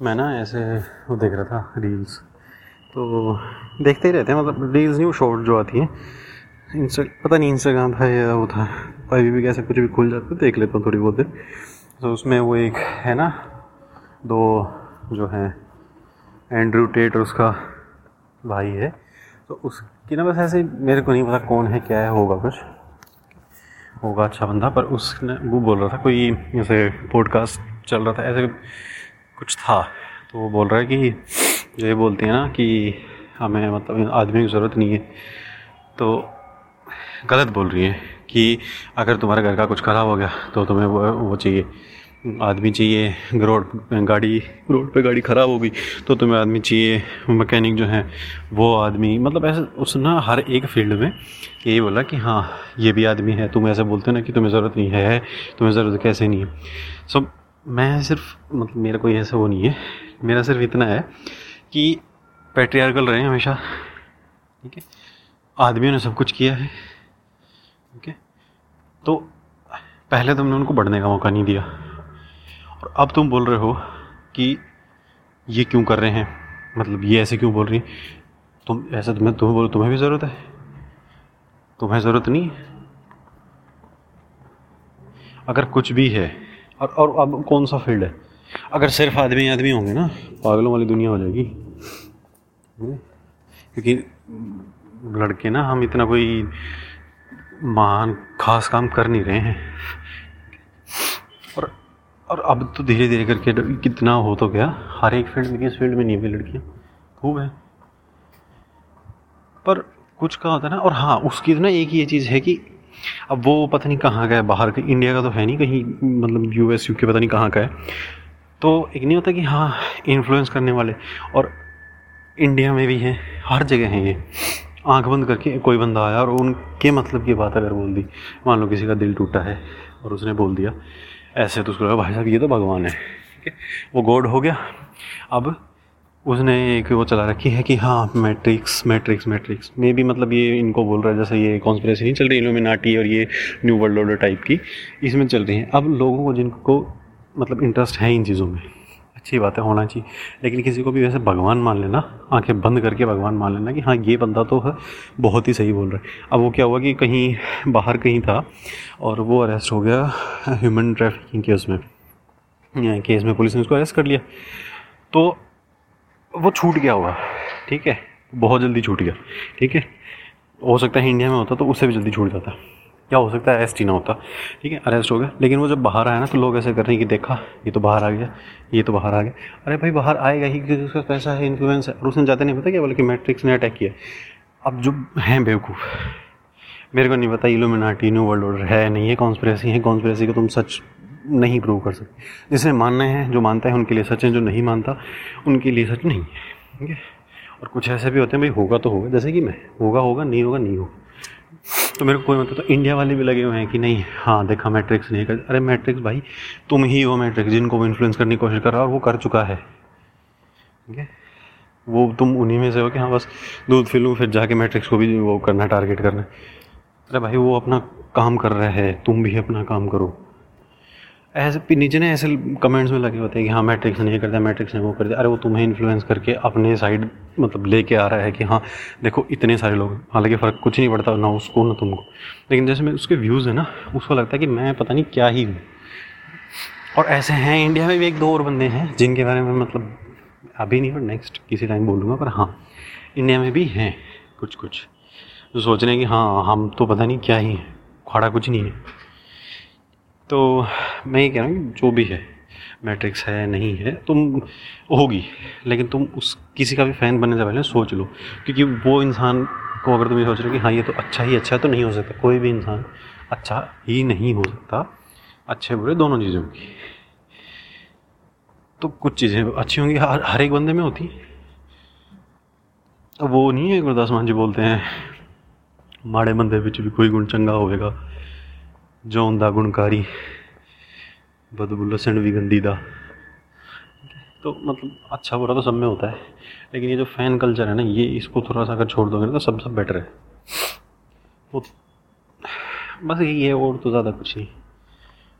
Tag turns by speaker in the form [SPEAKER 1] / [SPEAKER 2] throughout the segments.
[SPEAKER 1] मैं ना ऐसे वो देख रहा था रील्स तो देखते ही रहते हैं मतलब रील्स नहीं, वो शॉर्ट जो आती हैं। इंस्टा पता नहीं इंस्टाग्राम था या वो था। अभी भी कैसे कुछ भी खुल जाता है, देख लेता हूँ थोड़ी बहुत देर। तो उसमें वो एक है ना, दो जो है एंड्रू टेट और उसका भाई है। तो उसकी ना बस ऐसे मेरे को नहीं पता कौन है, क्या है, होगा कुछ। होगा अच्छा बंदा, पर उसने वो बोल रहा था कोई जैसे पॉडकास्ट चल रहा था, ऐसे कुछ था। तो वो बोल रहा है कि, जो ये बोलती है ना कि हमें मतलब आदमी की ज़रूरत नहीं है। तो गलत बोल रही है कि अगर तुम्हारे घर का कुछ ख़राब हो गया तो तुम्हें वो वो चाहिए, आदमी चाहिए रोड गाड़ी, रोड पे गाड़ी ख़राब हो गई तो तुम्हें आदमी चाहिए मैकेनिक जो है, वो आदमी मतलब ऐसे उस ना हर एक फ़ील्ड में यही बोला कि हाँ ये भी आदमी है, तुम ऐसे बोलते हो ना कि तुम्हें ज़रूरत नहीं है, तुम्हें ज़रूरत कैसे नहीं है। सो मैं सिर्फ़ मतलब मेरा कोई ऐसा वो नहीं है। मेरा सिर्फ़ इतना है कि पेट्रियार्कल रहे हमेशा। ठीक है? आदमियों ने सब कुछ किया है। ठीक है? तो पहले तुमने उनको बढ़ने का मौका नहीं दिया। और अब तुम बोल रहे हो कि ये क्यों कर रहे हैं? मतलब ये ऐसे क्यों बोल रही तुम, ऐसा तुम्हें तुम्हें बोलो, तुम्हें भी ज़रूरत है। तुम्हें ज़रूरत नहीं अगर कुछ भी है और और अब कौन सा फ़ील्ड है? अगर सिर्फ़ आदमी आदमी होंगे ना। पागलों वाली दुनिया हो जाएगी। क्योंकि लड़के ना हम इतना कोई महान खास काम कर नहीं रहे हैं। और और अब तो धीरे धीरे करके कितना हो तो गया। हर एक फ़ील्ड में किस फ़ील्ड में नहीं है लड़कियाँ। खूब है। पर कुछ का होता है ना और हाँ उसकी तो ना एक ही ये चीज़ है कि अब वो पता नहीं कहाँ का है, बाहर का इंडिया का तो है नहीं कहीं मतलब यू एस यू के पता नहीं कहाँ का है। तो एक नहीं होता कि हाँ इन्फ्लुएंस करने वाले, और इंडिया में भी हैं, हर जगह हैं ये। आँख बंद करके कोई बंदा आया और उनके मतलब की बात अगर बोल दी, मान लो किसी का दिल टूटा है और उसने बोल दिया, ऐसे तो उसको भाई साहब, ये तो भगवान है। ठीक है? वो गॉड हो गया। अब उसने एक वो चला रखी है कि हाँ मैट्रिक्स मैट्रिक्स मैट्रिक्स। मे भी मतलब ये इनको बोल रहा है जैसे ये कॉन्स्परेसी नहीं चल रही इल्यूमिनाटी और ये न्यू वर्ल्ड ऑर्डर टाइप की। इसमें चल रही है। अब लोगों को जिनको मतलब इंटरेस्ट है इन चीज़ों में, अच्छी बात है, होना चाहिए। लेकिन किसी को भी वैसे भगवान मान लेना, आँखें बंद करके भगवान मान लेना कि हाँ ये बंदा तो है, बहुत ही सही बोल रहा है। अब वो क्या हुआ कि कहीं बाहर कहीं था और वो अरेस्ट हो गया ह्यूमन ट्रैफिकिंग केस में। केस में पुलिस ने उसको अरेस्ट कर लिया। तो वो छूट गया होगा। ठीक है? बहुत जल्दी छूट गया। ठीक है? हो सकता है इंडिया में होता तो उससे भी जल्दी छूट जाता। क्या हो सकता है अरेस्ट ही ना होता। ठीक है? अरेस्ट हो गया। लेकिन वो जब बाहर आया ना तो लोग ऐसे कर रहे हैं कि देखा, ये तो बाहर आ गया, ये तो बाहर आ गया। अरे भाई, बाहर आएगा ही क्योंकि उसका पैसा है इन्फ्लुएंस है। और उसने जाते नहीं पता क्या बोले कि मैट्रिक्स ने अटैक किया। अब जो हैं बेवकूफ़। मेरे को नहीं पता इलूमिनाटी न्यू वर्ल्ड ऑर्डर है नहीं है कॉन्स्परेसी है। कॉन्स्परेसी को तुम सच नहीं प्रूव कर सकते। जिसे मानना है, जो मानता है, उनके लिए सच है, जो नहीं मानता, उनके लिए सच नहीं है। ठीक है? और कुछ ऐसे भी होते हैं, भाई, होगा तो होगा। जैसे कि मैं, होगा होगा, नहीं होगा नहीं होगा। तो मेरे को कोई मतलब तो इंडिया वाले भी लगे हुए हैं कि नहीं हाँ देखा मैट्रिक्स नहीं कर अरे मैट्रिक्स भाई, तुम ही हो मैट्रिक्स जिनको वो इन्फ्लुएंस करने की कोशिश कर रहा है, और वो कर चुका है। ठीक है? वो तुम उन्हीं में से हो कि हाँ बस दूध फिलूँ, फिर जाके मैट्रिक्स को भी वो करना टारगेट करना। अरे भाई, वो अपना काम कर रहा है, तुम भी अपना काम करो। ऐसे नीचे ना ऐसे कमेंट्स में लगे होते हैं कि हाँ मैट्रिक्स नहीं करता मैट्रिक्स ने वो कर दिया। अरे, वो तुम्हें इन्फ्लुएंस करके अपने साइड मतलब लेके आ रहा है कि हाँ देखो, इतने सारे लोग हालाँकि फ़र्क कुछ नहीं पड़ता ना उसको, ना तुमको। लेकिन जैसे मैं, उसके व्यूज़ है ना, उसको लगता है कि मैं पता नहीं क्या ही हूँ। और ऐसे हैं इंडिया में भी एक दो और बंदे हैं जिनके बारे में मतलब अभी नहीं पर नेक्स्ट किसी टाइम बोलूँगा, पर हाँ इंडिया में भी हैं कुछ कुछ जो सोच रहे हैं कि हाँ हम तो पता नहीं क्या ही हैं। खड़ा कुछ नहीं है। तो मैं ये कह रहा हूँ जो भी है, मैट्रिक्स है नहीं है, तुम होगी, लेकिन तुम उस किसी का भी फ़ैन बनने से पहले सोच लो, क्योंकि वो इंसान को अगर तुम ये सोच रहे हो कि हाँ ये तो अच्छा ही अच्छा तो नहीं हो सकता। कोई भी इंसान अच्छा ही नहीं हो सकता, अच्छे बुरे दोनों चीज़ें होंगी तो कुछ चीज़ें अच्छी होंगी, हर हर एक बंदे में होती अब वो नहीं है गुरदास मान जी बोलते हैं, माड़े बंदे बिच भी कोई गुण चंगा होगा जो ਦਾ गुणकारी बदबू लसन भी गंदी दा तो मतलब अच्छा बुरा तो सब में होता है लेकिन ये जो फ़ैन कल्चर है ना ये इसको थोड़ा सा अगर छोड़ दोगे ना तो सब सब बेटर है वो बस यही है और तो ज़्यादा कुछ नहीं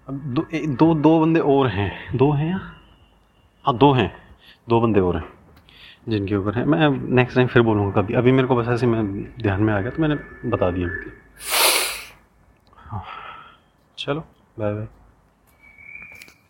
[SPEAKER 1] अब दो ए, दो दो बंदे और हैं दो हैं या हाँ दो हैं दो बंदे और हैं जिनके ऊपर है मैं नेक्स्ट टाइम फिर बोलूँगा कभी अभी मेरे को बस ऐसे मैं ध्यान में आ गया तो मैंने बता दिया हाँ चलो बाय बाय